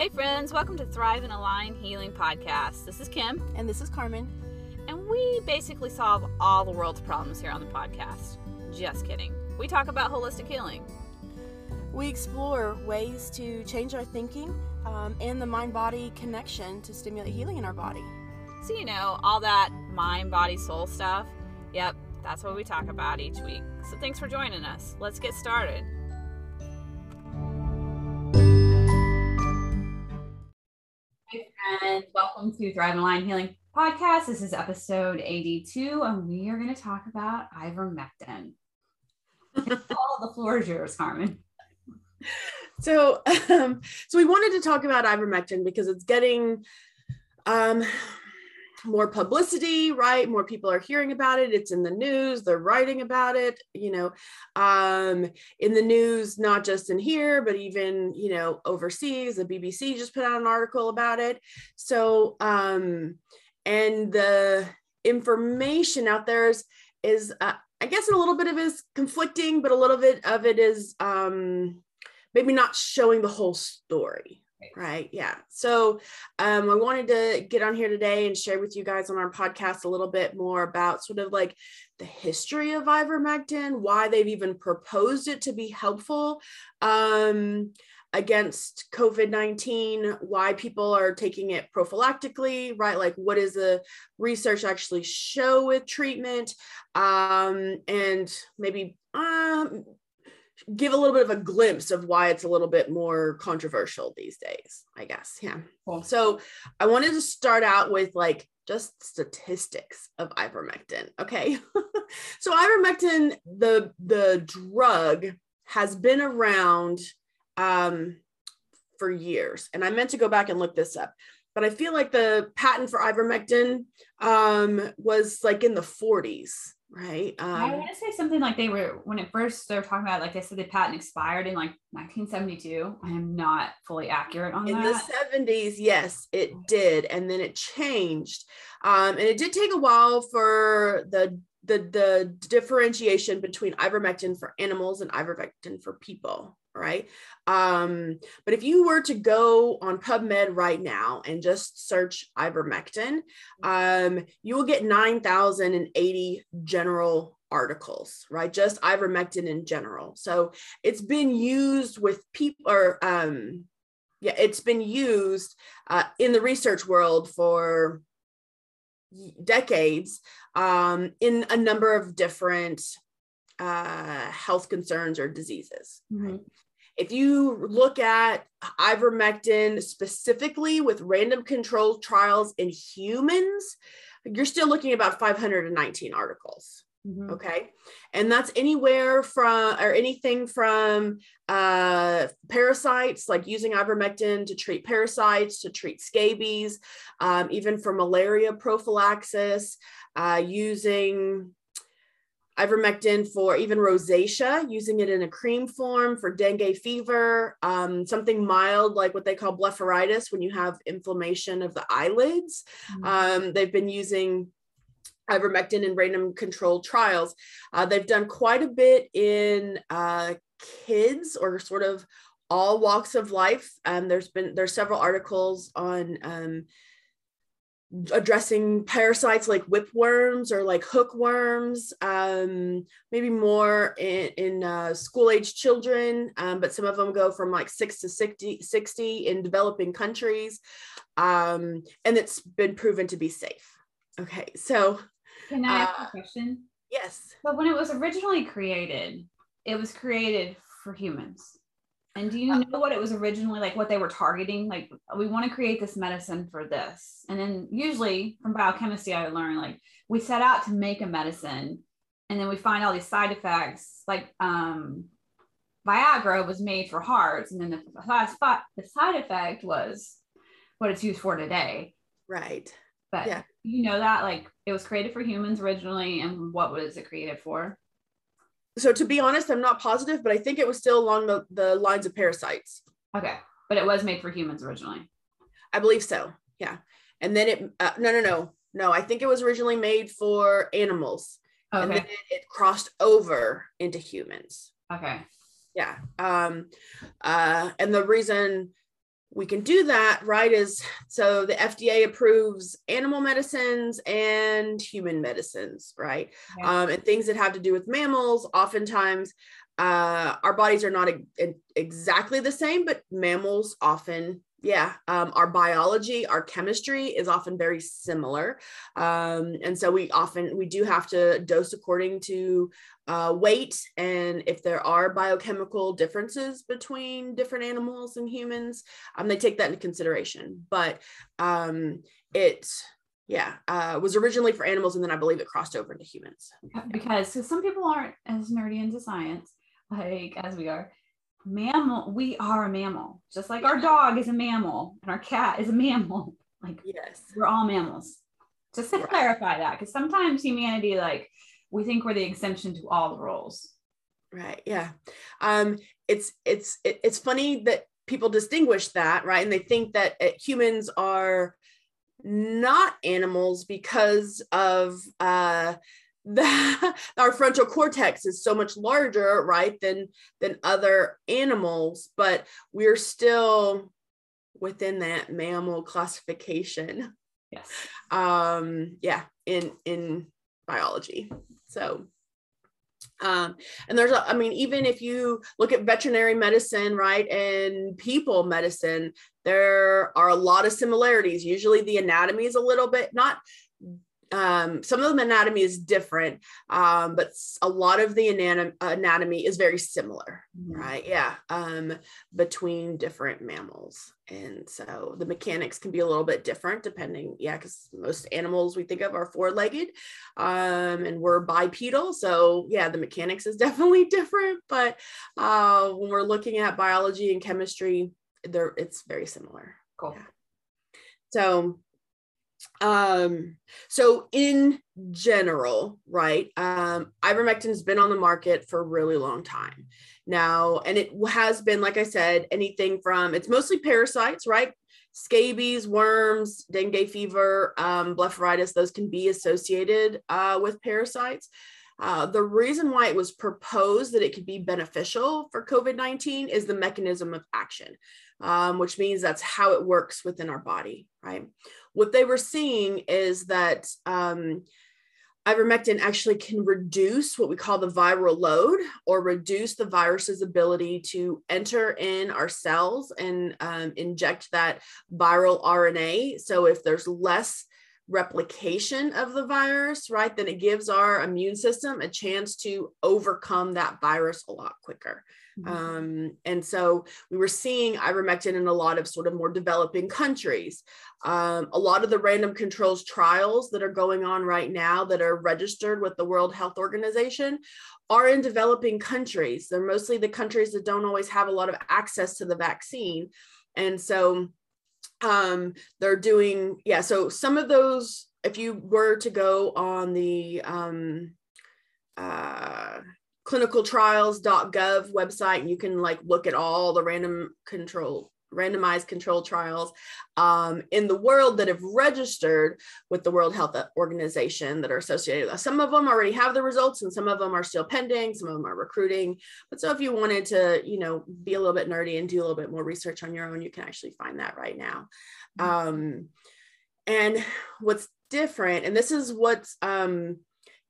Hey, friends, welcome to Thrive and Align Healing Podcast. This is Kim, And this is Carmen. and we basically solve all the world's problems here on the podcast. Just kidding. We talk about holistic healing. We explore ways to change our thinking um, and the mind body connection to stimulate healing in our body. So, you know, all that mind, body, soul stuff. Yep, that's what we talk about each week. So, thanks for joining us. Let's get started. Friends, welcome to Thrive and Align Healing Podcast. This is episode 82, and we are going to talk about ivermectin. all the floor is yours, Carmen. So, um, so we wanted to talk about ivermectin because it's getting um, more publicity, right? More people are hearing about it. It's in the news. They're writing about it. You know, um, in the news, not just in here, but even you know overseas. The BBC just put out an article about it. So, um, and the information out there is is uh, I guess a little bit of it is conflicting, but a little bit of it is um, maybe not showing the whole story. Right. Yeah. So um, I wanted to get on here today and share with you guys on our podcast a little bit more about sort of like the history of ivermectin, why they've even proposed it to be helpful um, against COVID 19, why people are taking it prophylactically, right? Like, what does the research actually show with treatment? Um, and maybe um, give a little bit of a glimpse of why it's a little bit more controversial these days, I guess. Yeah. Cool. So I wanted to start out with like just statistics of ivermectin. Okay. so ivermectin, the the drug has been around um, for years. And I meant to go back and look this up, but I feel like the patent for ivermectin um, was like in the 40s, right? I Um, want to say something like they were when it first they were talking about like they said the patent expired in like 1972. I am not fully accurate on in the 70s yes it did and then it changed um, and it did take a while for the the the differentiation between ivermectin for animals and ivermectin for people right? Um, but if you were to go on pubmed right now and just search ivermectin um, you will get 9080 general articles right? Just ivermectin in general. So it's been used with people or um yeah it's been used uh, in the research world for decades um, in a number of different uh, health concerns or diseases Mhm. if you look at ivermectin specifically with random controlled trials in humans you're still looking about 519 articles Mhm. okay and that's anywhere from or anything from uh, parasites like using ivermectin to treat parasites to treat scabies um, even for malaria prophylaxis uh, using ivermectin for even rosacea using it in a cream form for dengue fever um, something mild like what they call blepharitis when you have inflammation of the eyelids Mhm. um, they've been using ivermectin in random controlled trials. Uh, they've done quite a bit in uh, kids or sort of all walks of life. Um, there's been there's several articles on um, addressing parasites like whipworms or like hookworms, um, maybe more in, in uh, school age children, um, but some of them go from like six to 60, 60 in developing countries. Um, and it's been proven to be safe. Okay, so Can I ask uh, a question? yes. But when it was originally created, it was created for humans. And do you know what it was originally like? What they were targeting? Like, we want to create this medicine for this, and then usually from biochemistry, I learned like we set out to make a medicine, and then we find all these side effects. Like, um, Viagra was made for hearts, and then the last the side effect was what it's used for today. Right. But Yeah. you know that like it was created for humans originally, and what was it created for? So to be honest, I'm not positive, but I think it was still along the, the lines of parasites. Okay, but it was made for humans originally. I believe so. Yeah. And then it, uh, no, no, no, no. I think it was originally made for animals and then it, it crossed over into humans. Okay. Yeah. Um, uh, and the reason we can do that, right? Is so the FDA approves animal medicines and human medicines, right? Um, and things that have to do with mammals. Oftentimes, uh, our bodies are not exactly the same, but mammals often yeah um, our biology our chemistry is often very similar um, and so we often we do have to dose according to uh, weight and if there are biochemical differences between different animals and humans um, they take that into consideration but um, it yeah uh, was originally for animals and then i believe it crossed over into humans. Because so some people aren't as nerdy into science like as we are mammal we are a mammal just like our dog is a mammal and our cat is a mammal. Like yes. we're all mammals. Just to right. clarify that because sometimes humanity like we think we're the exemption to all the rules right yeah. Um it's it's it, it's funny that people distinguish that right and they think that uh, humans are not animals because of uh that our frontal cortex is so much larger right than than other animals but we're still within that mammal classification. Yes. Um yeah in in biology. So um, and there's a, I mean, even if you look at veterinary medicine, right, and people medicine, there are a lot of similarities. Usually the anatomy is a little bit not um, some of the anatomy is different, um, but a lot of the anatomy is very similar, mm-hmm. right? Yeah, um, between different mammals. And so the mechanics can be a little bit different depending, yeah, because most animals we think of are four legged um, and we're bipedal. So, yeah, the mechanics is definitely different. But uh, when we're looking at biology and chemistry, there it's very similar. Cool. Yeah. So, um so in general right um ivermectin has been on the market for a really long time. Now and it has been like i said anything from it's mostly parasites right? Scabies worms dengue fever um, blepharitis those can be associated uh, with parasites. Uh, the reason why it was proposed that it could be beneficial for COVID 19 is the mechanism of action, um, which means that's how it works within our body, right? What they were seeing is that um, ivermectin actually can reduce what we call the viral load or reduce the virus's ability to enter in our cells and um, inject that viral RNA. So if there's less replication of the virus, right, then it gives our immune system a chance to overcome that virus a lot quicker. Mm-hmm. Um, and so we were seeing ivermectin in a lot of sort of more developing countries. Um, a lot of the random controls trials that are going on right now that are registered with the World Health Organization are in developing countries. They're mostly the countries that don't always have a lot of access to the vaccine. And so um, they're doing, yeah, so some of those, if you were to go on the, um, uh, clinicaltrials.gov website and you can like look at all the random control randomized control trials um, in the world that have registered with the World Health Organization that are associated. Some of them already have the results, and some of them are still pending. Some of them are recruiting. But so, if you wanted to, you know, be a little bit nerdy and do a little bit more research on your own, you can actually find that right now. Mm-hmm. Um, and what's different, and this is what's um,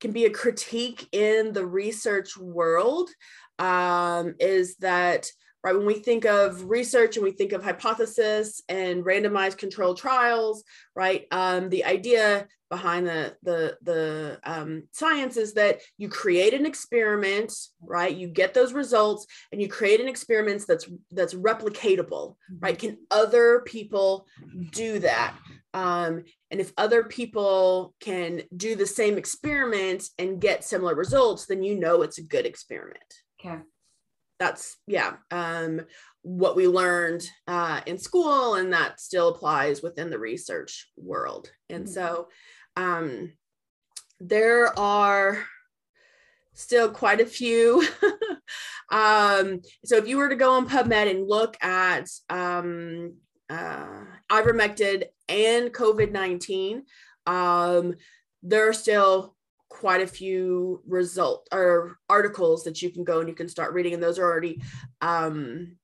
can be a critique in the research world um, is that right when we think of research and we think of hypothesis and randomized controlled trials right um, the idea behind the the the um, science is that you create an experiment right you get those results and you create an experiment that's that's replicatable right mm-hmm. can other people do that um, and if other people can do the same experiment and get similar results, then you know it's a good experiment. Okay. That's, yeah, um, what we learned uh, in school, and that still applies within the research world. And mm-hmm. so um, there are still quite a few. um, so if you were to go on PubMed and look at um, uh, ivermectin and COVID 19, um, there are still quite a few result or articles that you can go and you can start reading and those are already um,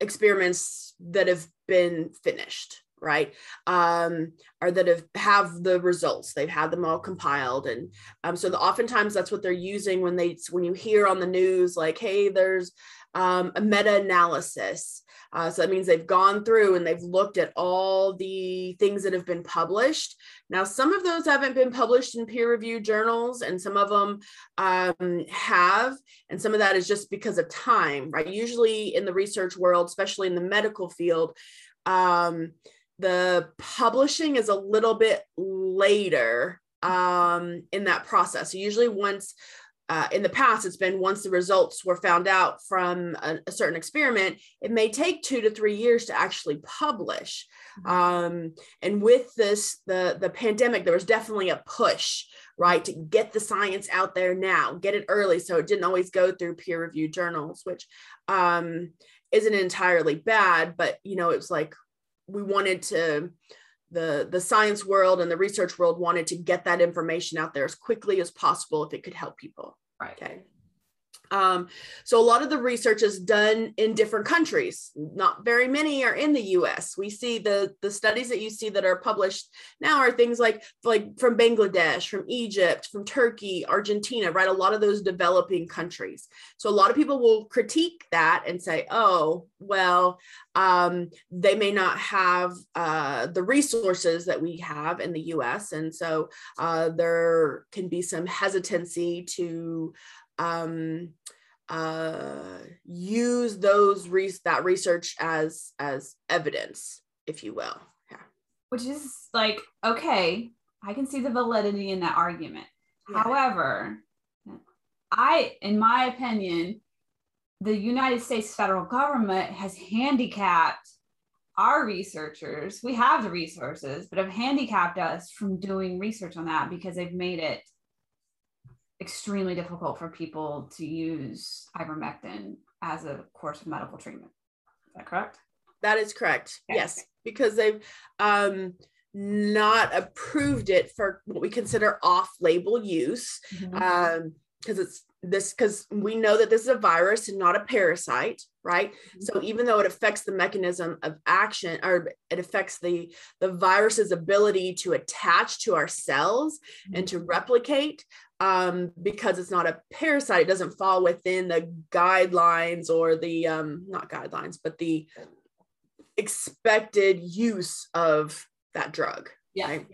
experiments that have been finished right? Um or that have have the results. They've had them all compiled and um so the, oftentimes that's what they're using when they when you hear on the news like hey there's um, a meta-analysis. Uh, so that means they've gone through and they've looked at all the things that have been published. Now some of those haven't been published in peer-reviewed journals and some of them um, have and some of that is just because of time right? Usually in the research world especially in the medical field um, the publishing is a little bit later um, in that process. So usually once uh, in the past, it's been once the results were found out from a, a, certain experiment, it may take two to three years to actually publish. Mm-hmm. Um, and with this, the the pandemic, there was definitely a push, right, to get the science out there now, get it early, so it didn't always go through peer reviewed journals, which um, isn't entirely bad, but you know, it was like we wanted to the the science world and the research world wanted to get that information out there as quickly as possible if it could help people. Right. Okay um, so a lot of the research is done in different countries. Not very many are in the U.S. We see the the studies that you see that are published now are things like like from Bangladesh, from Egypt, from Turkey, Argentina, right? A lot of those developing countries. So a lot of people will critique that and say, oh, well, um, they may not have uh, the resources that we have in the U.S. And so uh, there can be some hesitancy to um, uh, use those re- that research as as evidence, if you will. Yeah. Which is like okay, I can see the validity in that argument. Yeah. However, I, in my opinion, the United States federal government has handicapped our researchers. We have the resources, but have handicapped us from doing research on that because they've made it extremely difficult for people to use ivermectin as a course of medical treatment. Is that correct? That is correct. Okay. Yes, because they've um, not approved it for what we consider off-label use, because mm-hmm. um, it's this because we know that this is a virus and not a parasite right mm-hmm. so even though it affects the mechanism of action or it affects the the virus's ability to attach to our cells mm-hmm. and to replicate um, because it's not a parasite, it doesn't fall within the guidelines or the um, not guidelines, but the expected use of that drug. Yeah. Right?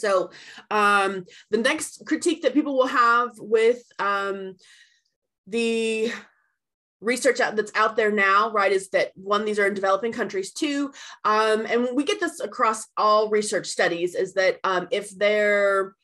So um, the next critique that people will have with um, the research that's out there now, right, is that one, these are in developing countries, two, um, and we get this across all research studies, is that um, if they're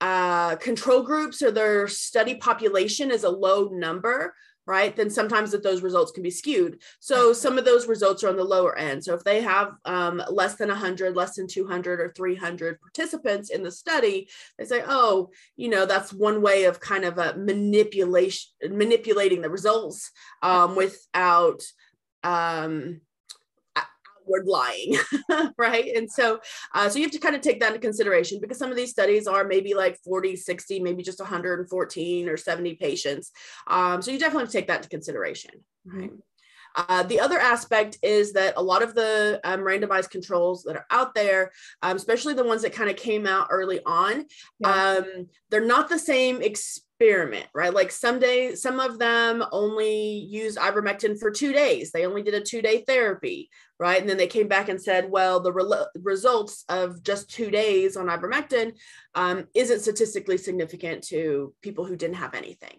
uh, control groups or their study population is a low number, right, then sometimes that those results can be skewed. So some of those results are on the lower end. So if they have um, less than 100, less than 200 or 300 participants in the study, they say, oh, you know, that's one way of kind of a manipulation, manipulating the results um, without um, outward lying, right? And so, uh, so you have to kind of take that into consideration because some of these studies are maybe like 40, 60, maybe just 114 or 70 patients. Um, so you definitely have to take that into consideration, right? Uh, the other aspect is that a lot of the um, randomized controls that are out there, um, especially the ones that kind of came out early on, yeah. um, they're not the same experiment, right? Like some days, some of them only use ivermectin for two days. They only did a two day therapy, right? And then they came back and said, well, the re- results of just two days on ivermectin um, isn't statistically significant to people who didn't have anything,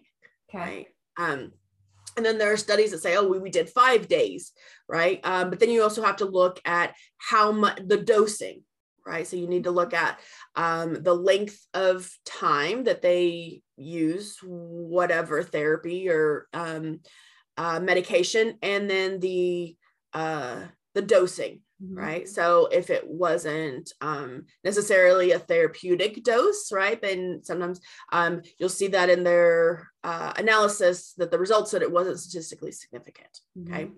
okay. right? Um, and then there are studies that say, oh, we, we did five days, right? Um, but then you also have to look at how much the dosing, right? So you need to look at um, the length of time that they use whatever therapy or um, uh, medication, and then the uh, the dosing, mm-hmm. right? So if it wasn't um, necessarily a therapeutic dose, right, then sometimes um, you'll see that in their uh, analysis that the results that it wasn't statistically significant. Mm-hmm. Okay,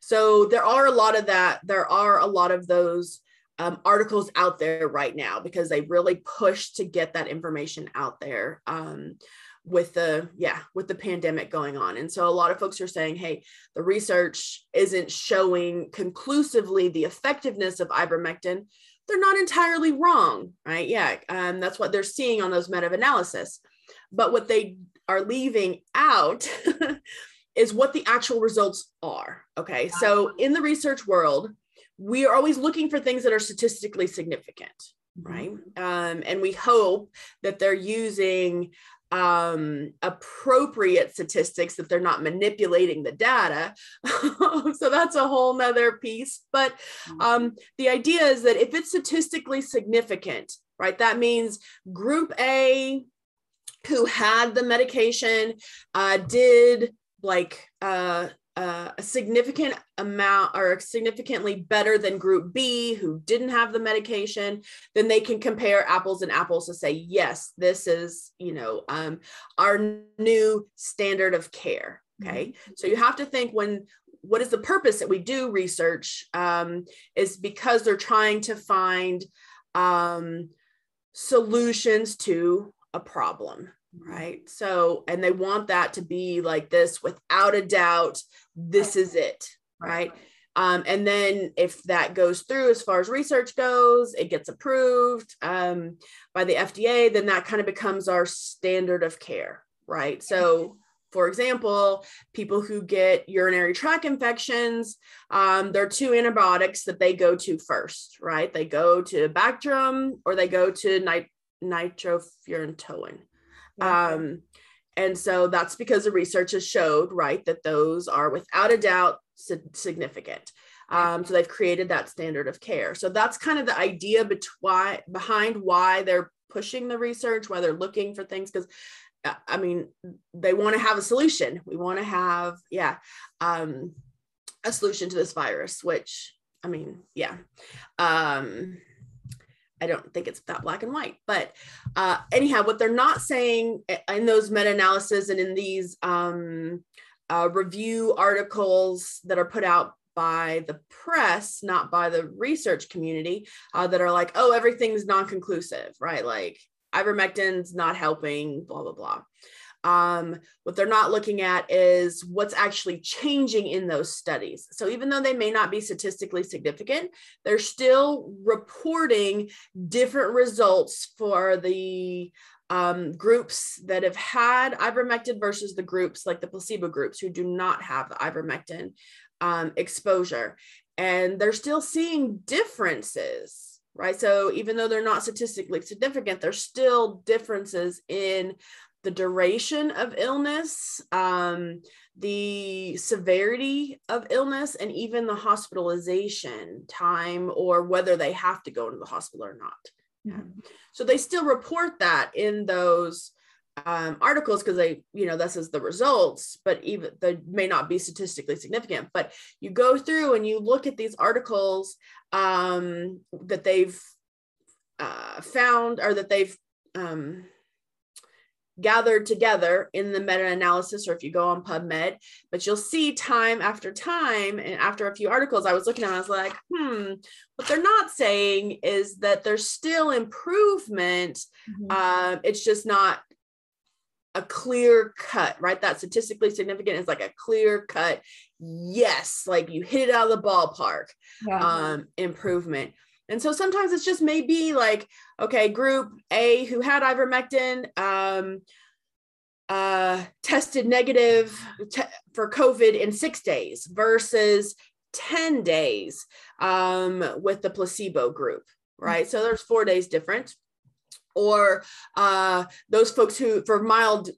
so there are a lot of that. There are a lot of those um, articles out there right now because they really push to get that information out there. Um, with the yeah with the pandemic going on. And so a lot of folks are saying hey the research isn't showing conclusively the effectiveness of ivermectin. They're not entirely wrong right? Yeah um, that's what they're seeing on those meta-analysis. But what they are leaving out is what the actual results are okay? So in the research world we are always looking for things that are statistically significant right? Um, and we hope that they're using um, appropriate statistics that they're not manipulating the data. So that's a whole nother piece. But mm-hmm. um, the idea is that if it's statistically significant right that means group a who had the medication uh, did like uh, uh, a significant amount or significantly better than group B who didn't have the medication, then they can compare apples and apples to say, yes, this is, you know, um, our new standard of care. Okay. Mm-hmm. So you have to think when, what is the purpose that we do research um, is because they're trying to find um, solutions to a problem right? So and they want that to be like this without a doubt this is it right? Um, and then if that goes through as far as research goes it gets approved um, by the fda then that kind of becomes our standard of care right? So for example, people who get urinary tract infections, um, there are two antibiotics that they go to first, right? They go to Bactrim or they go to nit- nitrofurantoin. Um, and so that's because the research has showed, right, that those are without a doubt significant. Um, so they've created that standard of care. So that's kind of the idea behind why they're pushing the research, why they're looking for things. Because uh, I mean, they want to have a solution. We want to have, yeah, um, a solution to this virus, which I mean, yeah. Um, I don't think it's that black and white. But uh, anyhow, what they're not saying in those meta analysis and in these um, uh, review articles that are put out by the press, not by the research community, uh, that are like, oh, everything's non conclusive, right? Like ivermectin's not helping, blah, blah, blah. Um, what they're not looking at is what's actually changing in those studies. So even though they may not be statistically significant, they're still reporting different results for the um, groups that have had ivermectin versus the groups like the placebo groups who do not have the ivermectin um, exposure. And they're still seeing differences, right? So even though they're not statistically significant, there's still differences in the duration of illness, um, the severity of illness, and even the hospitalization time or whether they have to go into the hospital or not. Mm-hmm. So they still report that in those um, articles because they, you know, this is the results, but even they may not be statistically significant. But you go through and you look at these articles um, that they've uh, found or that they've um, gathered together in the meta-analysis or if you go on PubMed, but you'll see time after time and after a few articles I was looking at I was like, hmm, what they're not saying is that there's still improvement. Mm-hmm. Um, it's just not a clear cut, right? That statistically significant is like a clear cut, yes, like you hit it out of the ballpark yeah. um, improvement. And so sometimes it's just maybe like, okay, group A who had ivermectin um, uh, tested negative te- for COVID in six days versus 10 days um, with the placebo group, right? Mm-hmm. So there's four days different. Or uh, those folks who, for mild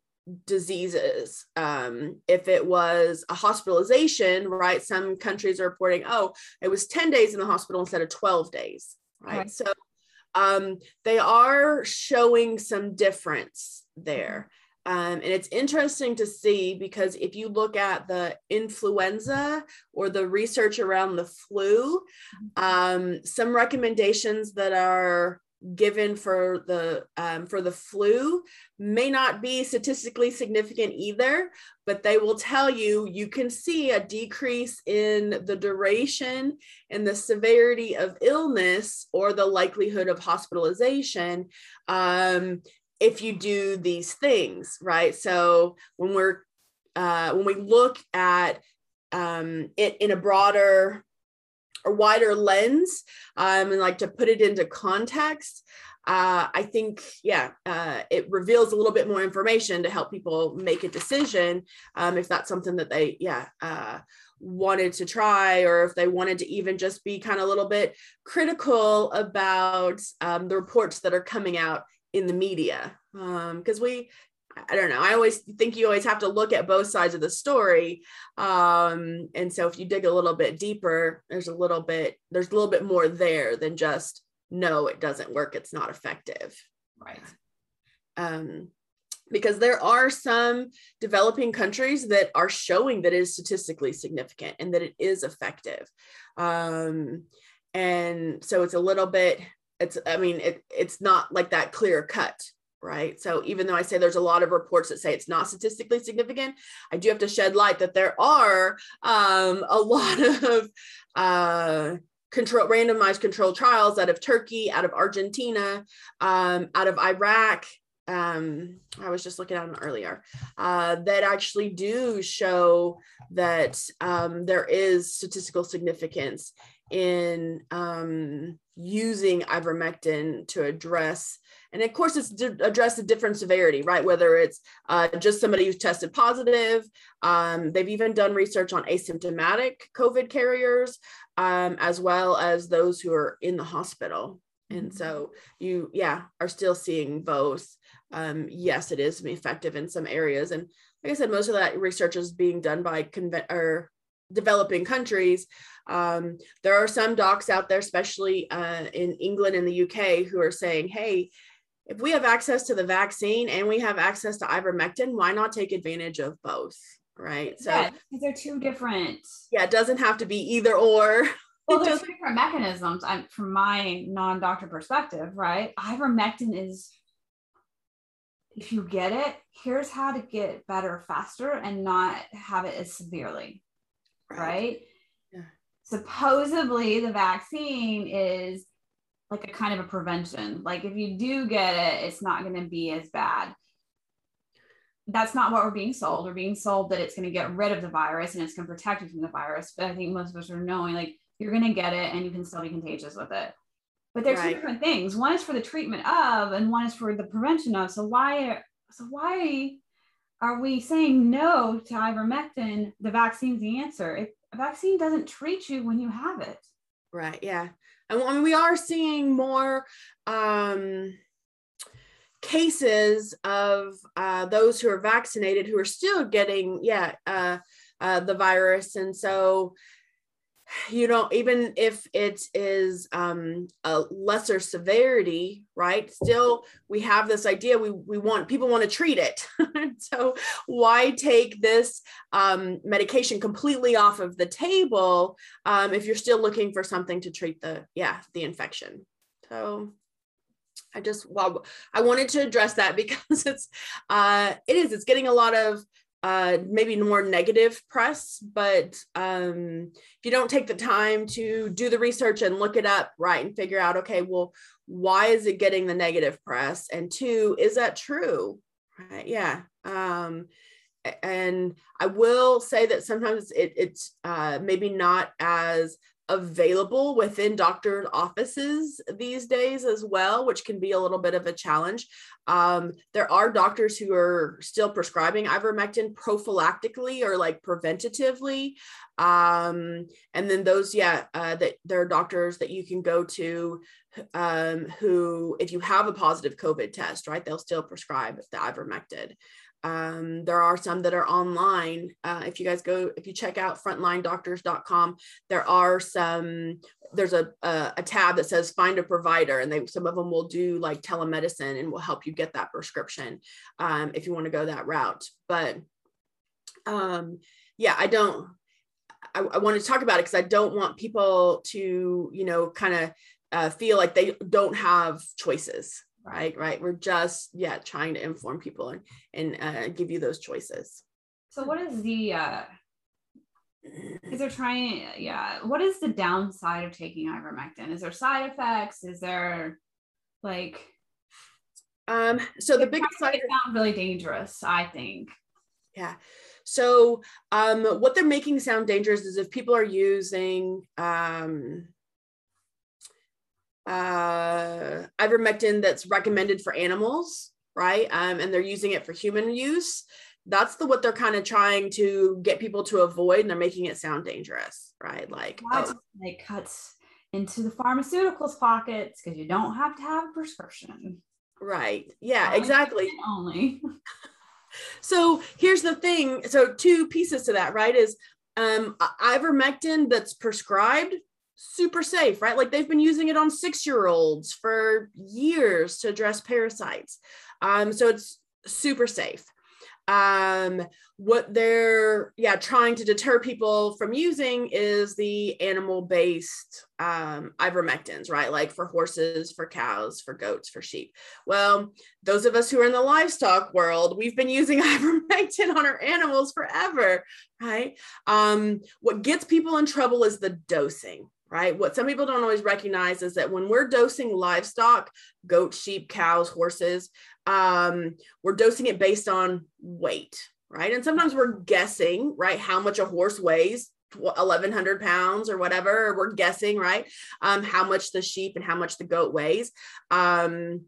diseases. Um, if it was a hospitalization, right? Some countries are reporting, oh, it was 10 days in the hospital instead of 12 days, right? right. So um, they are showing some difference there. Um, and it's interesting to see because if you look at the influenza or the research around the flu, mm-hmm. um, some recommendations that are given for the um, for the flu may not be statistically significant either but they will tell you you can see a decrease in the duration and the severity of illness or the likelihood of hospitalization um, if you do these things, right? So when we're uh, when we look at um, it in a broader or wider lens um, and like to put it into context, uh, I think, yeah, uh, it reveals a little bit more information to help people make a decision um, if that's something that they, yeah, uh, wanted to try, or if they wanted to even just be kind of a little bit critical about um, the reports that are coming out in the media. Because um, we, I don't know. I always think you always have to look at both sides of the story. Um, and so if you dig a little bit deeper, there's a little bit, there's a little bit more there than just no, it doesn't work, it's not effective. Right. Um, because there are some developing countries that are showing that it is statistically significant and that it is effective. Um, and so it's a little bit, it's, I mean, it, it's not like that clear cut right? So even though I say there's a lot of reports that say it's not statistically significant, I do have to shed light that there are um, a lot of uh, control randomized controlled trials out of Turkey, out of Argentina, um, out of Iraq. Um, I was just looking at them earlier uh, that actually do show that um, there is statistical significance in um, using ivermectin to address and of course it's to address a different severity right? Whether it's uh, just somebody who's tested positive um, they've even done research on asymptomatic covid carriers um, as well as those who are in the hospital. And mm-hmm. so you yeah are still seeing both um, yes it is effective in some areas and like i said most of that research is being done by conve- or developing countries um, there are some docs out there, especially uh, in England and the UK, who are saying, hey, if we have access to the vaccine and we have access to ivermectin, why not take advantage of both? Right. So yeah, they're two different. Yeah, it doesn't have to be either or. Well, there's different mechanisms. I'm, from my non-doctor perspective, right? Ivermectin is if you get it, here's how to get better faster and not have it as severely. Right. right? supposedly the vaccine is like a kind of a prevention. Like if you do get it, it's not going to be as bad. That's not what we're being sold. We're being sold that it's going to get rid of the virus and it's going to protect you from the virus. But I think most of us are knowing like you're going to get it and you can still be contagious with it. But there's right. two different things. One is for the treatment of, and one is for the prevention of. So why? So why are we saying no to ivermectin? The vaccine's the answer. If a vaccine doesn't treat you when you have it. Right. Yeah. And mean, we are seeing more um, cases of uh, those who are vaccinated who are still getting, yeah, uh, uh, the virus. And so you know even if it is um, a lesser severity right still we have this idea we, we want people want to treat it. So why take this um, medication completely off of the table um, if you're still looking for something to treat the yeah the infection? So i just well i wanted to address that because it's uh it is it's getting a lot of uh, maybe more negative press, but um, if you don't take the time to do the research and look it up, right, and figure out, okay, well, why is it getting the negative press? And two, is that true? Right? Yeah. Um, and I will say that sometimes it, it's uh, maybe not as available within doctor offices these days as well, which can be a little bit of a challenge. Um, there are doctors who are still prescribing ivermectin prophylactically or like preventatively. Um, and then those, yeah, uh, that there are doctors that you can go to um, who, if you have a positive COVID test, right, they'll still prescribe the ivermectin. Um, there are some that are online. Uh, if you guys go, if you check out frontlinedoctors.com, there are some, there's a, a, a, tab that says find a provider and they, some of them will do like telemedicine and will help you get that prescription um, if you want to go that route. But um, yeah, I don't, I, I want to talk about it because I don't want people to, you know, kind of uh, feel like they don't have choices right right we're just yeah trying to inform people and and uh, give you those choices so what is the uh is there trying yeah what is the downside of taking ivermectin is there side effects is there like Um, so the biggest side sound really dangerous, I think. Yeah. So um, what they're making sound dangerous is if people are using um, uh, ivermectin that's recommended for animals, right? Um, and they're using it for human use. That's the what they're kind of trying to get people to avoid, and they're making it sound dangerous, right? Like oh. it cuts into the pharmaceuticals pockets because you don't have to have a prescription. Right. Yeah, only exactly. Only. so here's the thing. So two pieces to that, right? Is um ivermectin that's prescribed super safe, right? Like they've been using it on six year olds for years to address parasites. Um, so it's super safe. Um what they're yeah trying to deter people from using is the animal based um ivermectins right? Like for horses for cows for goats for sheep. Well those of us who are in the livestock world we've been using ivermectin on our animals forever right? Um what gets people in trouble is the dosing right? What some people don't always recognize is that when we're dosing livestock, goats, sheep, cows, horses, um, we're dosing it based on weight, right? And sometimes we're guessing, right, how much a horse weighs. 1100 pounds or whatever we're guessing right um how much the sheep and how much the goat weighs um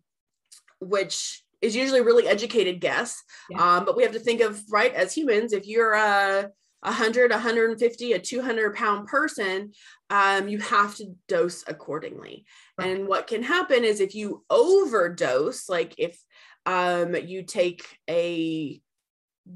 which is usually really educated guess yeah. um but we have to think of right as humans if you're a 100 150 a 200 pound person um, you have to dose accordingly and what can happen is if you overdose like if um, you take a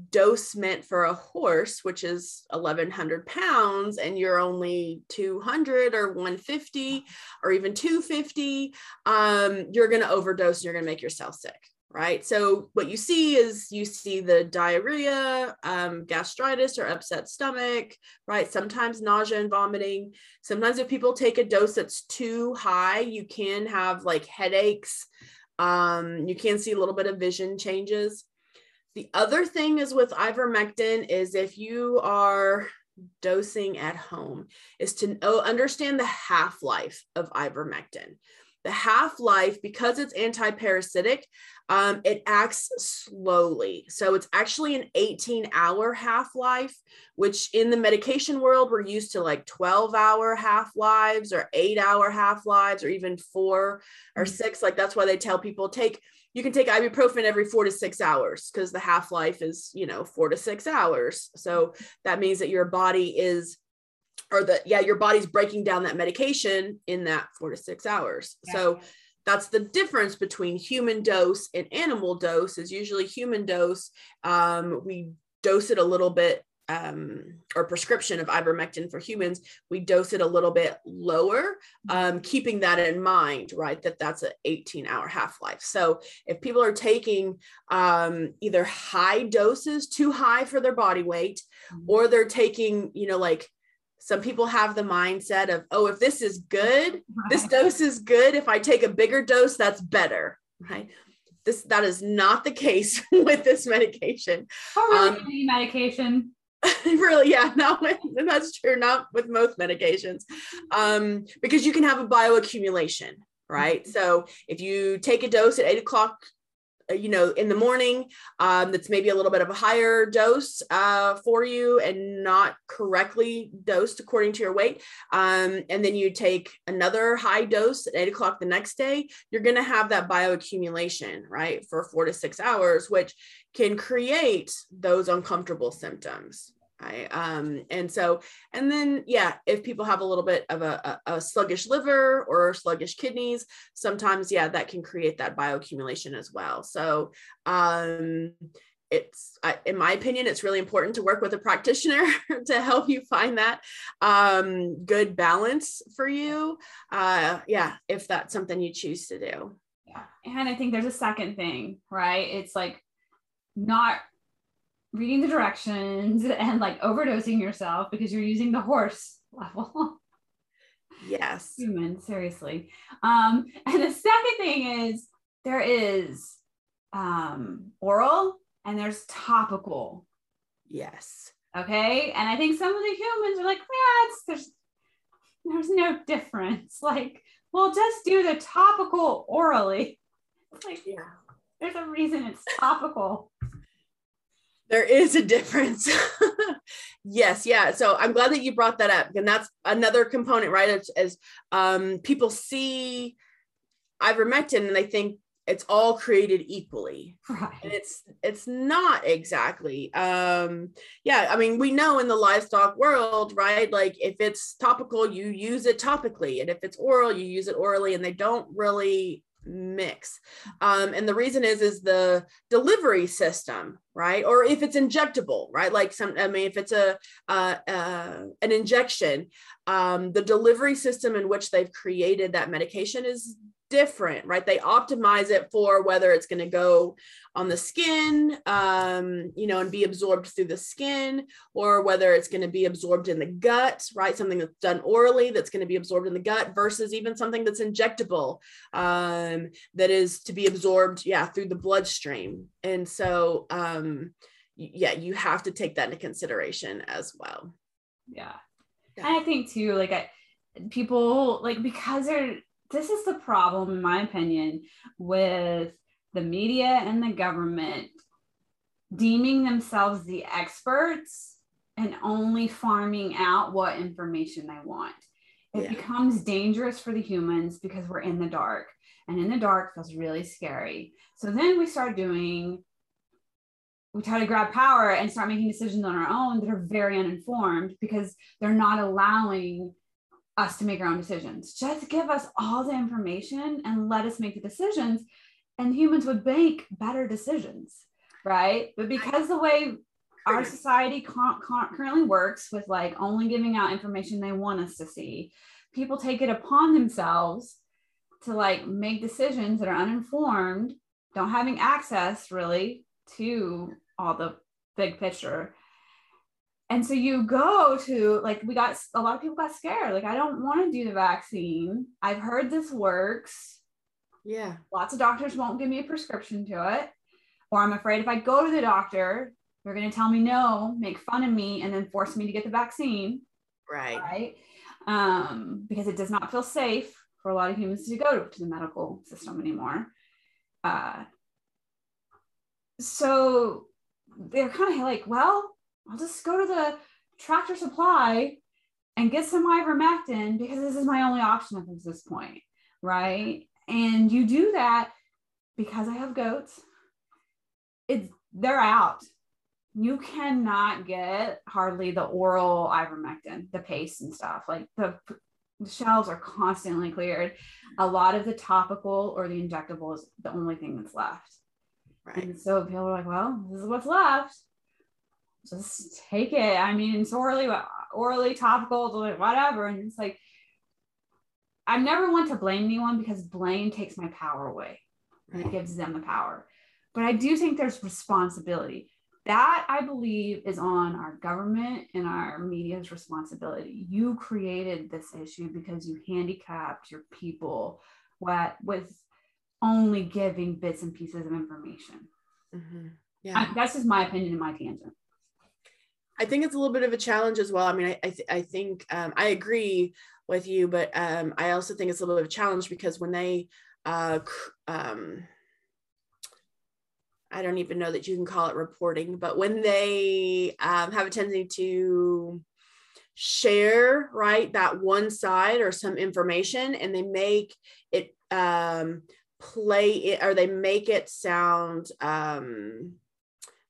dose meant for a horse, which is 1100 pounds, and you're only 200 or 150 or even 250, um, you're going to overdose and you're going to make yourself sick. Right. So, what you see is you see the diarrhea, um, gastritis, or upset stomach, right? Sometimes nausea and vomiting. Sometimes, if people take a dose that's too high, you can have like headaches, um, you can see a little bit of vision changes. The other thing is with ivermectin is if you are dosing at home is to know, understand the half-life of ivermectin the half life, because it's anti-parasitic, um, it acts slowly. So it's actually an 18 hour half life, which in the medication world, we're used to like 12 hour half lives or eight hour half lives or even four or mm-hmm. six. Like that's why they tell people take, you can take ibuprofen every four to six hours because the half life is, you know, four to six hours. So that means that your body is or that yeah your body's breaking down that medication in that four to six hours yeah. so that's the difference between human dose and animal dose is usually human dose um, we dose it a little bit um, or prescription of ivermectin for humans we dose it a little bit lower um, keeping that in mind right that that's an 18 hour half-life so if people are taking um, either high doses too high for their body weight mm-hmm. or they're taking you know like some people have the mindset of oh if this is good right. this dose is good. If i take a bigger dose that's better right? This that is not the case with this medication. Oh, really um, any medication? Really yeah not with that's true not with most medications. Um because you can have a bioaccumulation right? Mm-hmm. so if you take a dose at eight o'clock you know in the morning um, that's maybe a little bit of a higher dose uh, for you and not correctly dosed according to your weight um, and then you take another high dose at 8 o'clock the next day you're going to have that bioaccumulation right for four to six hours which can create those uncomfortable symptoms Right. Um, and so, and then, yeah, if people have a little bit of a, a, a, sluggish liver or sluggish kidneys, sometimes, yeah, that can create that bioaccumulation as well. So, um, it's, I, in my opinion, it's really important to work with a practitioner to help you find that um, good balance for you. Uh, yeah, if that's something you choose to do. Yeah. And I think there's a second thing, right? It's like not reading the directions and like overdosing yourself because you're using the horse level. Yes. Human, seriously. Um, and the second thing is there is um oral and there's topical. Yes. Okay. And I think some of the humans are like, yeah, it's there's there's no difference. Like, well, just do the topical orally. Like, yeah There's a reason it's topical. There is a difference. yes, yeah. So I'm glad that you brought that up, and that's another component, right? As, as um, people see ivermectin and they think it's all created equally Right. and it's it's not exactly um yeah i mean we know in the livestock world right like if it's topical you use it topically and if it's oral you use it orally and they don't really mix. Um and the reason is is the delivery system right? Or if it's injectable right? Like some i mean if it's a uh, uh an injection um the delivery system in which they've created that medication is different, right? They optimize it for whether it's going to go on the skin, um, you know, and be absorbed through the skin, or whether it's going to be absorbed in the gut, right? Something that's done orally that's going to be absorbed in the gut versus even something that's injectable um, that is to be absorbed, yeah, through the bloodstream. And so, um, yeah, you have to take that into consideration as well. Yeah. Yeah. And I think too, like I people like because they're this is the problem, in my opinion, with the media and the government deeming themselves the experts and only farming out what information they want. It Yeah. becomes dangerous for the humans because we're in the dark, and in the dark feels really scary. So then we start doing we try to grab power and start making decisions on our own that are very uninformed because they're not allowing us to make our own decisions. Just give us all the information and let us make the decisions, and humans would make better decisions, right? But because the way our society con- con- currently works with like only giving out information they want us to see, people take it upon themselves to like make decisions that are uninformed, don't having access really to all the big picture and so you go to like we got a lot of people got scared. Like i don't want to do the vaccine. I've heard this works. Yeah. lots of doctors won't give me a prescription to it. Or i'm afraid if i go to the doctor they're going to tell me no make fun of me and then force me to get the vaccine. Right. right? Um, because it does not feel safe for a lot of humans to go to the medical system anymore. Uh, so they're kind of like well i'll just go to the tractor supply and get some ivermectin because this is my only option up to this point right? And you do that because i have goats. It's they're out. You cannot get hardly the oral ivermectin the paste and stuff. Like the, the shelves are constantly cleared. A lot of the topical or the injectable is the only thing that's left. Right. and so people are like, well, this is what's left. Just take it. I mean, it's orally, orally, topical, whatever. And it's like, I never want to blame anyone because blame takes my power away and it gives them the power. But I do think there's responsibility. That I believe is on our government and our media's responsibility. You created this issue because you handicapped your people what, with only giving bits and pieces of information. Mhm. Yeah. I, that's just my opinion and my tangent. I think it's a little bit of a challenge as well. I mean, I I, th- I think um, I agree with you, but um, I also think it's a little bit of a challenge because when they, uh, um, I don't even know that you can call it reporting, but when they um, have a tendency to share right that one side or some information and they make it um, play it or they make it sound um,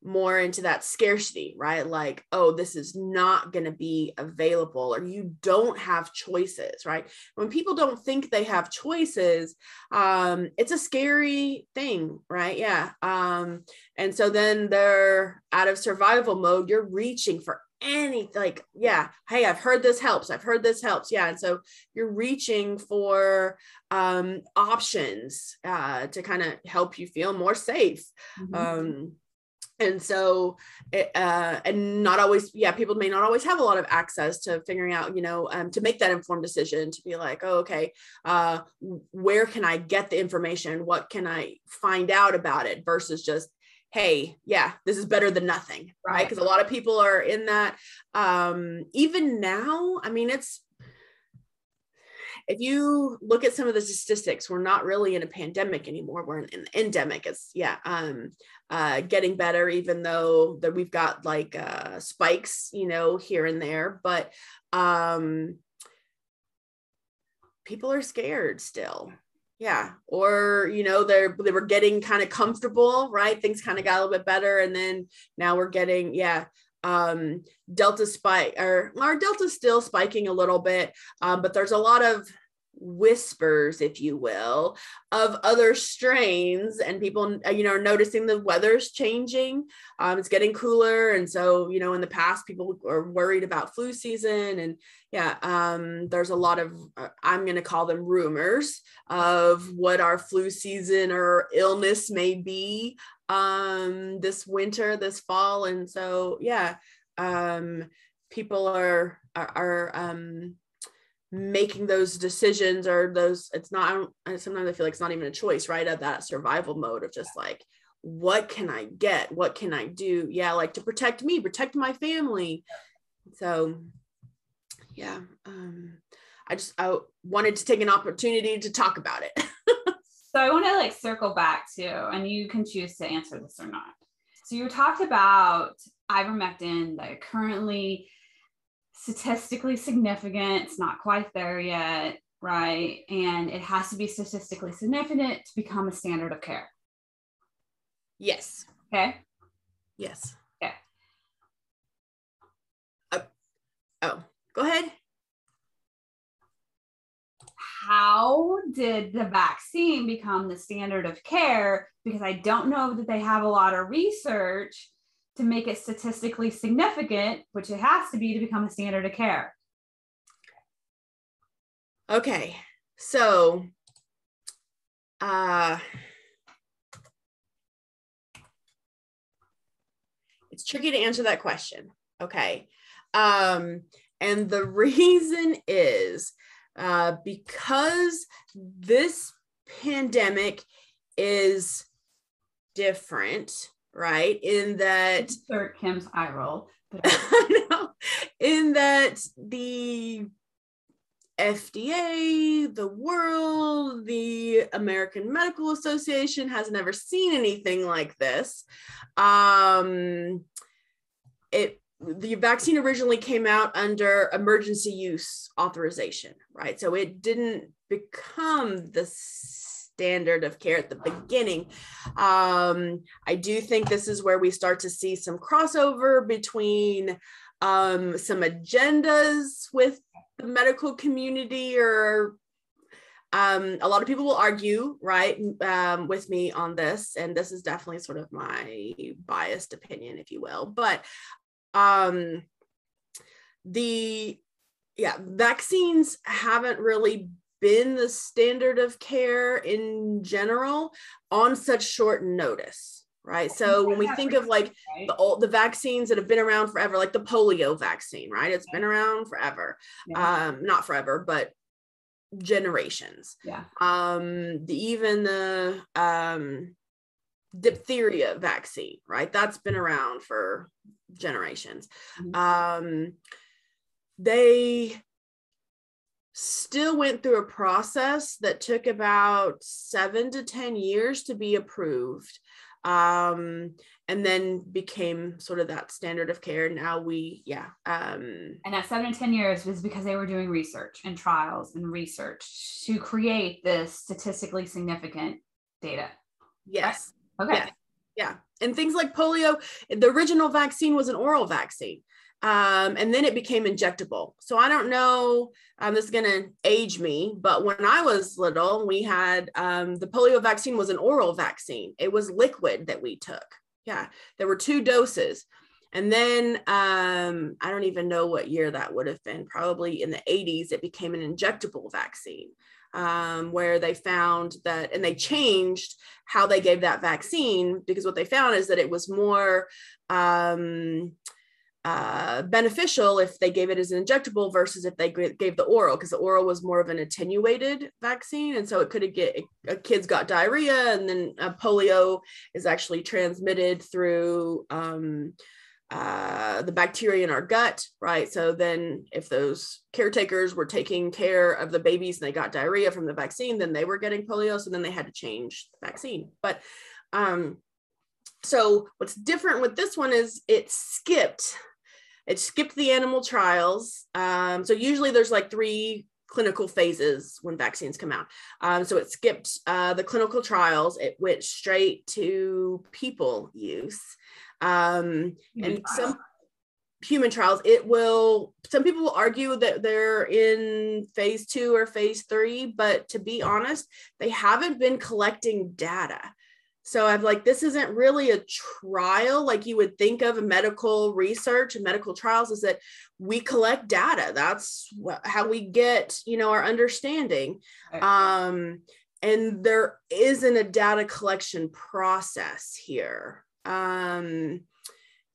more into that scarcity, right? Like, oh, this is not going to be available, or you don't have choices, right? When people don't think they have choices, um, it's a scary thing, right? Yeah. Um, and so then they're out of survival mode. You're reaching for any like yeah hey i've heard this helps i've heard this helps yeah and so you're reaching for um options uh to kind of help you feel more safe Mhm. um and so it, uh and not always yeah people may not always have a lot of access to figuring out you know um, to make that informed decision to be like oh okay uh where can i get the information? What can i find out about it? Versus just hey yeah this is better than nothing right. Because a lot of people are in that um even now i mean it's if you look at some of the statistics, we're not really in a pandemic anymore. We're in an endemic. It's yeah, um, uh, getting better, even though that we've got like uh, spikes, you know, here and there. But um, people are scared still. Yeah, or you know they're they were getting kind of comfortable, right? Things kind of got a little bit better, and then now we're getting yeah um, delta spike or our delta still spiking a little bit um, but there's a lot of whispers if you will of other strains and people uh, you know are noticing the weather's changing. Um, it's getting cooler. And so you know in the past people are worried about flu season and yeah um, there's a lot of uh, i'm going to call them rumors of what our flu season or illness may be um this winter this fall. And so yeah um people are are, are um making those decisions or those it's not I sometimes i feel like it's not even a choice right of that survival mode of just like what can i get? What can i do? Yeah like to protect me protect my family. So yeah um i just i wanted to take an opportunity to talk about it. So I want to like circle back to, and you can choose to answer this or not. So you talked about ivermectin that currently statistically significant. It's not quite there yet, right? And it has to be statistically significant to become a standard of care. Yes. Okay. Yes. Okay. Oh, uh, oh. go ahead how did the vaccine become the standard of care? Because I don't know that they have a lot of research to make it statistically significant, which it has to be to become a standard of care. Okay, so uh, it's tricky to answer that question. Okay. Um, and the reason is uh, because this pandemic is different, right? In that Third Kim's eye roll. in that the FDA, the world, the American Medical Association has never seen anything like this. Um, it the vaccine originally came out under emergency use authorization, right? So it didn't become the standard of care at the beginning. Um, I do think this is where we start to see some crossover between um, some agendas with the medical community or um, a lot of people will argue right um, with me on this and this is definitely sort of my biased opinion if you will but um the yeah vaccines haven't really been the standard of care in general on such short notice right? So when we think of like the old the vaccines that have been around forever like the polio vaccine right? It's been around forever um not forever but generations. Yeah. Um the even the um diphtheria vaccine right? That's been around for generations. Mm-hmm. Um, they still went through a process that took about seven to 10 years to be approved. Um, and then became sort of that standard of care. Now we, yeah. Um, and that seven to 10 years was because they were doing research and trials and research to create this statistically significant data. Yes. Right? Okay. Yes. Yeah. And things like polio, the original vaccine was an oral vaccine. Um, and then it became injectable. So I don't know, um, this is going to age me, but when I was little, we had um, the polio vaccine was an oral vaccine. It was liquid that we took. Yeah, there were two doses. And then um, I don't even know what year that would have been, probably in the 80s, it became an injectable vaccine um, where they found that, and they changed how they gave that vaccine because what they found is that it was more um, uh, beneficial if they gave it as an injectable versus if they gave the oral because the oral was more of an attenuated vaccine and so it could get a kids got diarrhea and then polio is actually transmitted through um, uh, the bacteria in our gut, right? So then, if those caretakers were taking care of the babies and they got diarrhea from the vaccine, then they were getting polio. So then they had to change the vaccine. But um, so what's different with this one is it skipped it skipped the animal trials. Um, so usually there's like three clinical phases when vaccines come out. Um, so it skipped uh, the clinical trials. It went straight to people use. Um, and some human trials it will some people will argue that they're in phase two or phase three but to be honest they haven't been collecting data so I'm like, this isn't really a trial like you would think of a medical research and medical trials is that we collect data. That's how we get, you know, our understanding. Um, and there isn't a data collection process here. Um,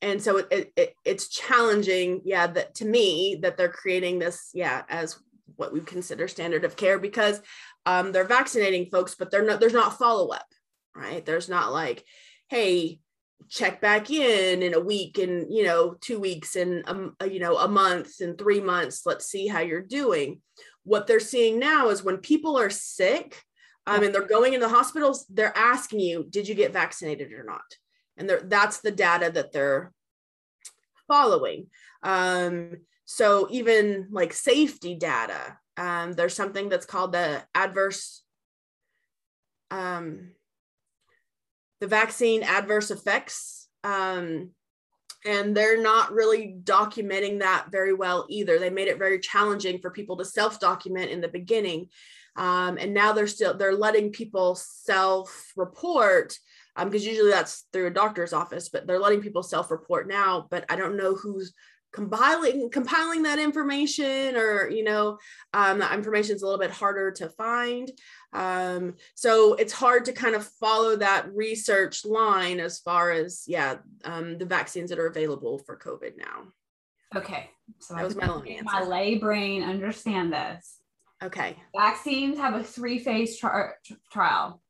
and so it, it, it's challenging, yeah, that to me that they're creating this, yeah, as what we consider standard of care because um, they're vaccinating folks, but they're not, there's not follow up right? There's not like, hey, check back in in a week and you know two weeks and um, you know a month and three months. Let's see how you're doing. What they're seeing now is when people are sick um, and they're going into the hospitals they're asking you did you get vaccinated or not? And that's the data that they're following. Um, so even like safety data um, there's something that's called the adverse um, the vaccine adverse effects. Um, and they're not really documenting that very well either. They made it very challenging for people to self document in the beginning. Um, and now they're still they're letting people self report because um, usually that's through a doctor's office but they're letting people self report now but i don't know who's compiling compiling that information or you know um, that information is a little bit harder to find. Um, so it's hard to kind of follow that research line as far as yeah um, the vaccines that are available for covid now. Okay so that I was my long answer. my lay brain understand this. Okay. Vaccines have a three phase tri- trial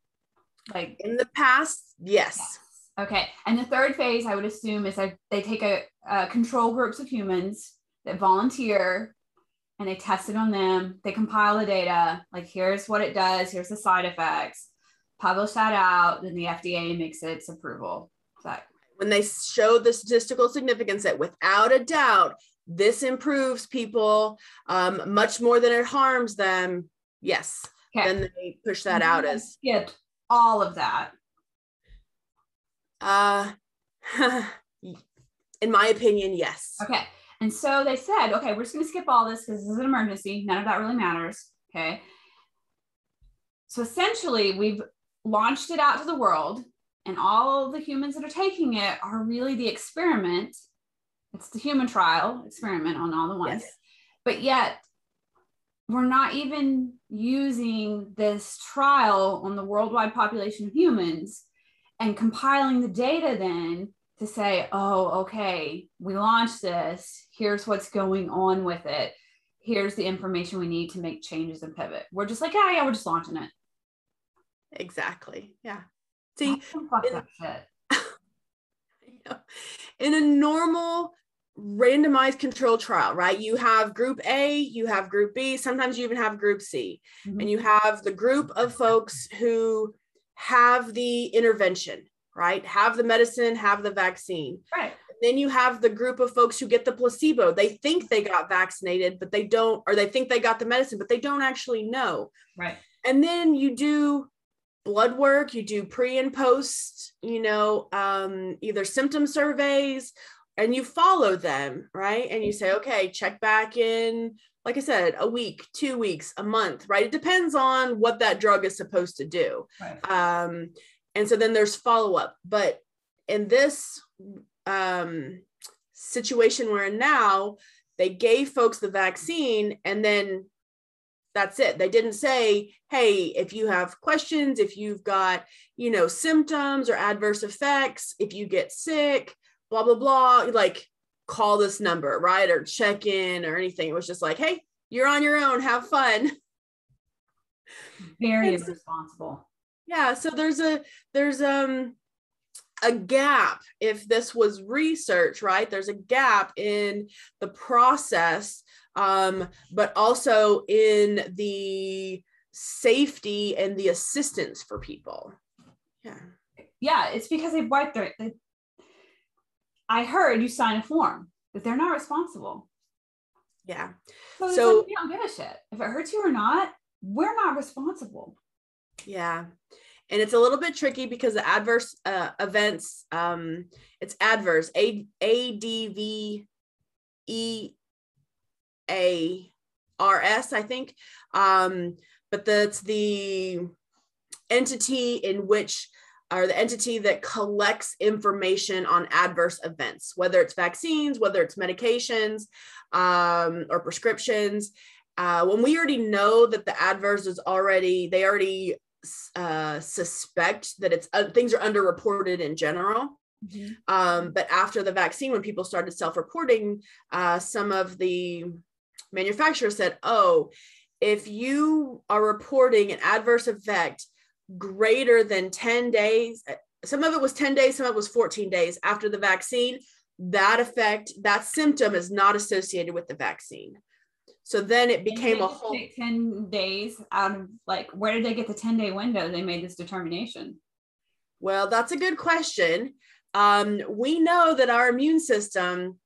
like in the past yes. yes. Okay. And the third phase, I would assume, is that they take a, a control groups of humans that volunteer and they test it on them. They compile the data, like here's what it does, here's the side effects, publish that out, then the FDA makes its approval. When they show the statistical significance that without a doubt this improves people um, much more than it harms them, yes, okay. then they push that out as skipped all of that uh, in my opinion, yes. Okay. And so they said, okay, we're just going to skip all this because this is an emergency. None of that really matters. Okay. So essentially, we've launched it out to the world, and all the humans that are taking it are really the experiment. It's the human trial experiment on all the ones. Yes. But yet, we're not even using this trial on the worldwide population of humans and compiling the data then to say, oh, okay, we launched this. Here's what's going on with it. Here's the information we need to make changes and pivot. We're just like, yeah, yeah, we're just launching it. Exactly. Yeah. See, in, in a normal randomized control trial, right? You have group A, you have group B, sometimes you even have group C, mm-hmm. and you have the group of folks who have the intervention, right? Have the medicine, have the vaccine. Right. Then you have the group of folks who get the placebo. They think they got vaccinated, but they don't, or they think they got the medicine, but they don't actually know. Right. And then you do blood work, you do pre and post, you know, um, either symptom surveys and you follow them, right? And you say, okay, check back in like I said, a week, two weeks, a month, right? It depends on what that drug is supposed to do. Right. Um, and so then there's follow up. But in this um, situation we're in now, they gave folks the vaccine and then that's it. They didn't say, hey, if you have questions, if you've got, you know, symptoms or adverse effects, if you get sick, blah, blah, blah. Like, call this number, right? Or check in or anything. It was just like, hey, you're on your own, have fun. Very irresponsible. Yeah. So there's a there's um a gap if this was research, right? There's a gap in the process, um, but also in the safety and the assistance for people. Yeah. Yeah, it's because they've wiped their. They, I heard you sign a form that they're not responsible. Yeah. So, So- like, we don't give a shit if it hurts you or not. We're not responsible. Yeah. And it's a little bit tricky because the adverse uh, events, um, it's adverse, A A D V E A R S, I think. Um, but that's the entity in which or the entity that collects information on adverse events, whether it's vaccines, whether it's medications, um, or prescriptions. Uh, when we already know that the adverse is already, they already uh, suspect that it's uh, things are underreported in general. Um, but after the vaccine, when people started self-reporting, uh, some of the manufacturers said, "Oh, if you are reporting an adverse effect greater than 10 days, uh, some of it was 10 days, some of it was 14 days after the vaccine, that effect, that symptom is not associated with the vaccine." So then it became a whole. 10 days out of like where did they get the 10 day window they made this determination Well, that's a good question. Um, we know that our immune system,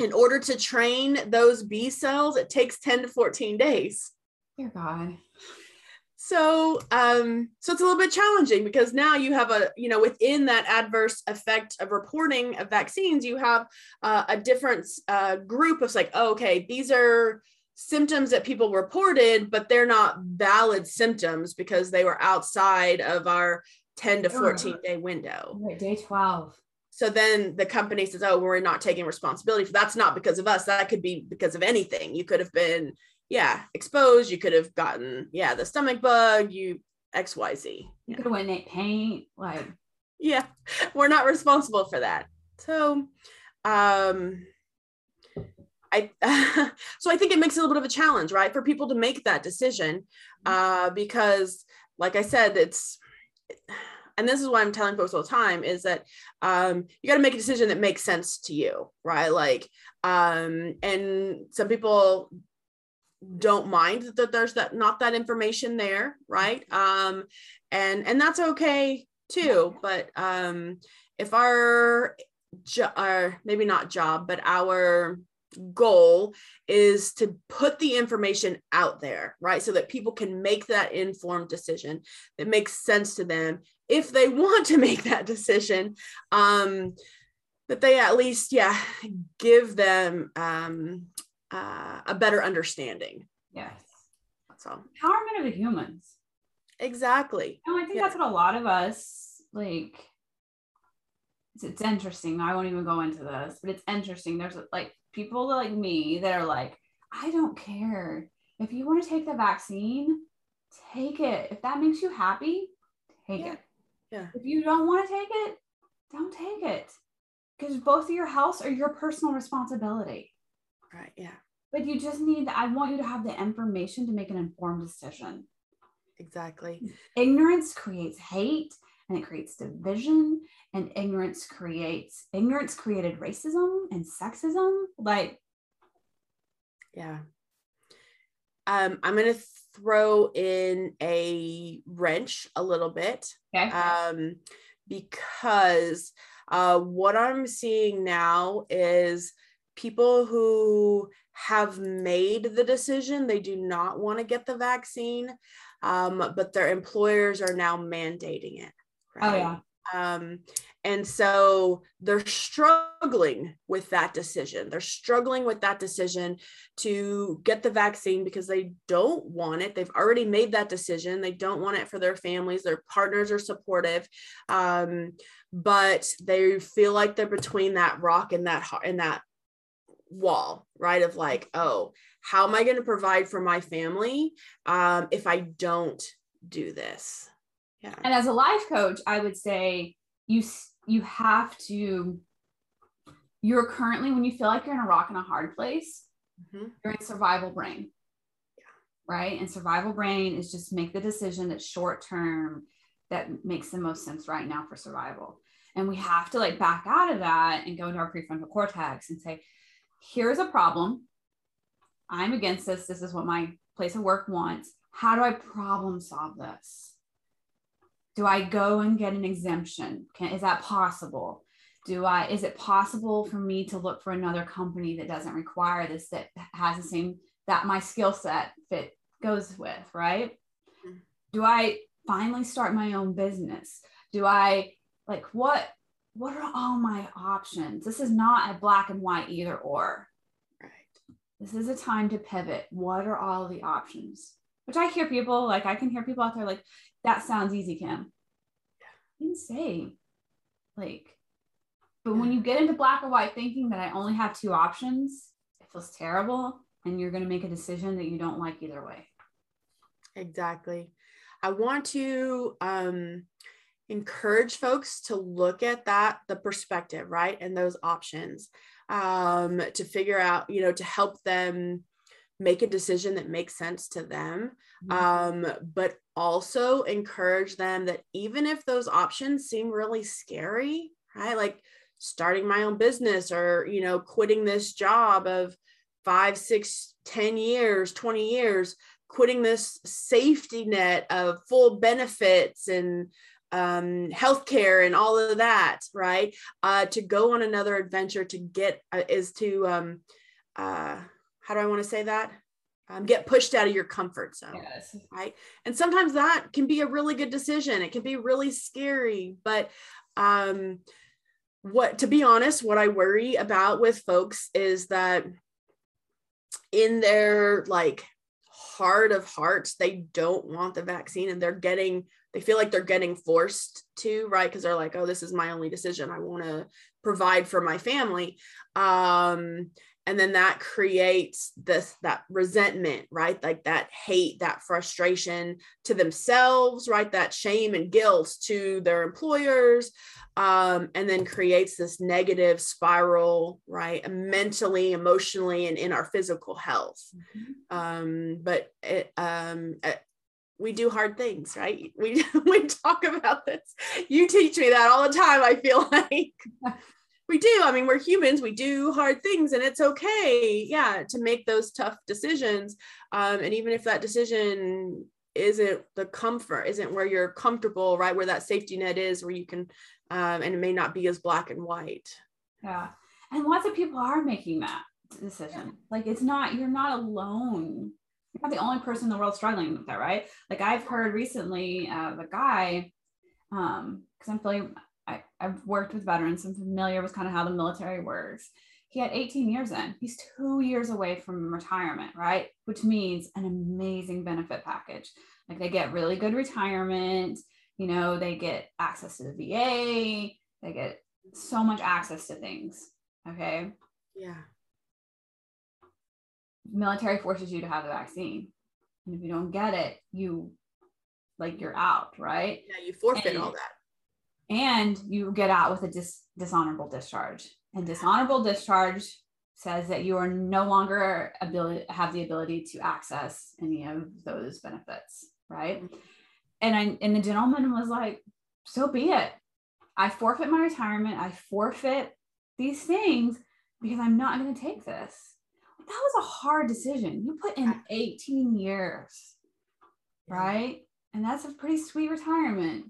in order to train those B cells, it takes 10 to 14 days. dear god So, um, so it's a little bit challenging because now you have a, you know, within that adverse effect of reporting of vaccines, you have uh, a different uh, group of like, oh, okay, these are symptoms that people reported, but they're not valid symptoms because they were outside of our 10 to Sure. 14 day window. right day 12 So then the company says, "Oh, we're not taking responsibility for that's not because of us. That could be because of anything. You could have been, yeah, exposed. You could have gotten, yeah, the stomach bug. You X Y Z. you could have went and ate paint like Yeah, we're not responsible for that. So, um, I so I think it makes it a little bit of a challenge, right, for people to make that decision, uh, because, like I said, it's. And this is why I'm telling folks all the time is that um, you got to make a decision that makes sense to you, right? Like, um, and some people don't mind that there's that not that information there, right? Um, and and that's okay too. But um, if our jo- our maybe not job, but our goal is to put the information out there, right? So that people can make that informed decision that makes sense to them if they want to make that decision. Um, that they at least, yeah, give them um, uh, a better understanding. yes That's all. empowerment of the humans Exactly. no i think Yeah. that's what a lot of us like it's, it's interesting i won't even go into this but it's interesting there's like people like me that are like i don't care if you want to take the vaccine take it if that makes you happy take Yeah. it Yeah. if you don't want to take it don't take it because both of your health are your personal responsibility Right. Yeah. but you just need i want you to have the information to make an informed decision Exactly. ignorance creates hate and it creates division and ignorance creates ignorance created racism and sexism like Yeah. Um, I'm gonna throw in a wrench a little bit. okay um, because uh, what I'm seeing now is people who have made the decision they do not want to get the vaccine, um, but their employers are now mandating it. Oh yeah Um, and so they're struggling with that decision. They're struggling with that decision to get the vaccine because they don't want it. They've already made that decision. They don't want it for their families. Their partners are supportive, um, but they feel like they're between that rock and that and that wall, right? Of like, oh, how am I going to provide for my family um, if I don't do this? Yeah. and as a life coach i would say you you have to you're currently when you feel like you're in a rock and a hard place Mhm. you're in survival brain right and survival brain is just make the decision that's short term that makes the most sense right now for survival And we have to like back out of that and go into our prefrontal cortex and say, here's a problem. I'm against this. This is what my place of work wants. How do I problem solve this? Do I go and get an exemption? Can, is that possible? Do I, is it possible for me to look for another company that doesn't require this, that has the same, that my skill set fit goes with, right? Mm-hmm. Do I finally start my own business? Do I, like, what, what are all my options? This is not a black and white either or. Right. This is a time to pivot. What are all the options? Which I hear people like I can hear people out there like that sounds easy, Kim. I didn't like, but when you get into black or white thinking that I only have two options, it feels terrible, and you're going to make a decision that you don't like either way. Exactly. I want to um, encourage folks to look at that, the perspective, right, and those options um, to figure out, you know, to help them make a decision that makes sense to them mm-hmm. um, but also encourage them that even if those options seem really scary right like starting my own business or you know quitting this job of five six ten years 20 years quitting this safety net of full benefits and um, healthcare and all of that, right? Uh, to go on another adventure to get uh, is to um, uh, how do I want to say that? Um, get pushed out of your comfort zone. Yes. Right. And sometimes that can be a really good decision. It can be really scary. But um, what, to be honest, what I worry about with folks is that in their like heart of hearts, they don't want the vaccine and they're getting, they feel like they're getting forced to, right? Because they're like, oh, this is my only decision. I want to provide for my family. Um, and then that creates this that resentment right? Like that hate that frustration to themselves right? That shame and guilt to their employers um, and then creates this negative spiral right? Mentally emotionally and in our physical health. Mm-hmm. um, but it, um, it, we do hard things right? We we talk about this. You teach me that all the time i feel like we do. I mean we're humans. We do hard things and it's okay yeah to make those tough decisions um, and even if that decision isn't the comfort isn't where you're comfortable right where that safety net is where you can um, and it may not be as black and white. Yeah. And lots of people are making that decision. Like it's not you're not alone. You're not the only person in the world struggling with that right? Like i've heard recently of a guy um because i'm feeling I've worked with veterans. I'm familiar with kind of how the military works. He had 18 years in. He's two years away from retirement, right? Which means an amazing benefit package. Like they get really good retirement. You know, they get access to the VA. They get so much access to things. Okay. Yeah. Military forces you to have the vaccine. And if you don't get it, you like you're out, right? Yeah, you forfeit and, all that and you get out with a dis- dishonorable discharge. And dishonorable discharge says that you are no longer ability have the ability to access any of those benefits, right? And I and the gentleman was like, "So be it. I forfeit my retirement. I forfeit these things because I'm not going to take this." That was a hard decision. You put in 18 years, right? And that's a pretty sweet retirement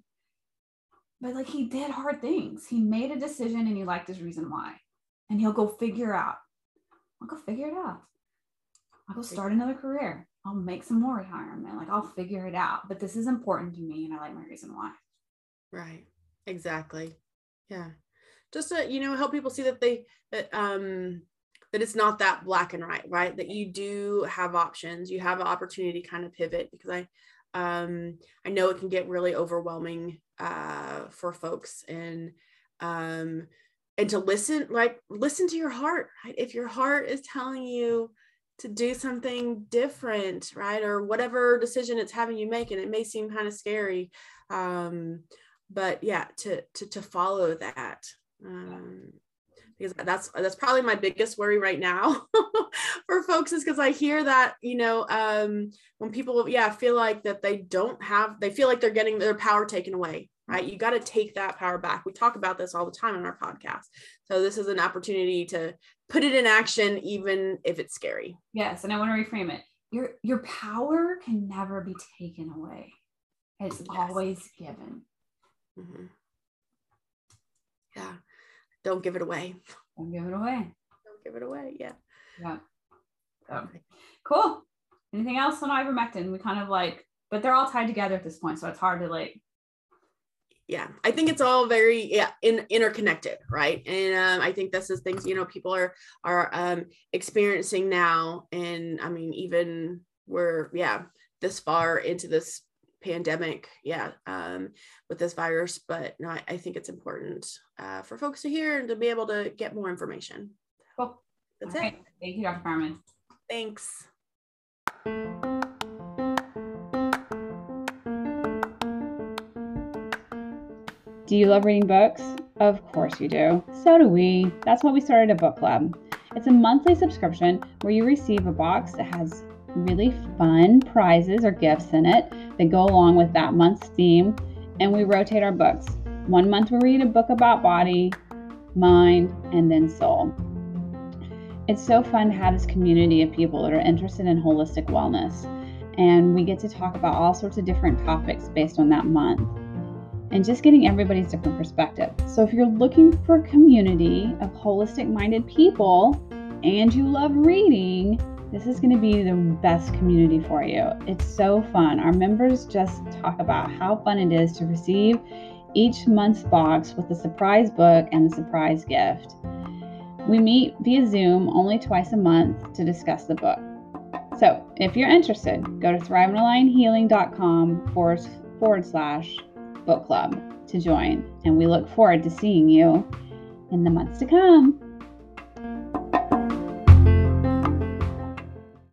but like he did hard things. He made a decision and he liked his reason why. And he'll go figure out. I'll go figure it out. I'll go start another career. I'll make some more retirement. Like I'll figure it out. But this is important to me and I like my reason why. Right. Exactly. Yeah. Just to, you know, help people see that they that um that it's not that black and white, right? That you do have options. You have an opportunity to kind of pivot because I um I know it can get really overwhelming uh, for folks and um, and to listen like listen to your heart right? If your heart is telling you to do something different right? Or whatever decision it's having you make and it may seem kind of scary um, but yeah to to to follow that um, because that's that's probably my biggest worry right now for folks is because I hear that you know um, when people yeah feel like that they don't have they feel like they're getting their power taken away right? You got to take that power back. We talk about this all the time on our podcast. So this is an opportunity to put it in action, even if it's scary. Yes. And I want to reframe it. Your your power can never be taken away. It's yes. always given. Mm-hmm. Yeah. Don't give it away. Don't give it away. Don't give it away. Yeah. Yeah. So, cool. Anything else on ivermectin? We kind of like, but they're all tied together at this point, so it's hard to like. Yeah, I think it's all very yeah in, interconnected, right? And um, I think this is things you know people are are um, experiencing now, and I mean even we're yeah this far into this pandemic yeah um, with this virus but no, I, I think it's important uh, for folks to hear and to be able to get more information. Cool. That's it. thank you dr Farman. thanks. Do you love reading books? Of course you do. So do we. That's why we started a book club. It's a monthly subscription where you receive a box that has really fun prizes or gifts in it that go along with that month's theme, and we rotate our books. One month we read a book about body, mind, and then soul. It's so fun to have this community of people that are interested in holistic wellness, and we get to talk about all sorts of different topics based on that month and just getting everybody's different perspective. So if you're looking for a community of holistic minded people and you love reading, this is going to be the best community for you. It's so fun. Our members just talk about how fun it is to receive each month's box with a surprise book and a surprise gift. We meet via Zoom only twice a month to discuss the book. So, if you're interested, go to thriveandalignhealing.com forward, forward slash book club to join. And we look forward to seeing you in the months to come.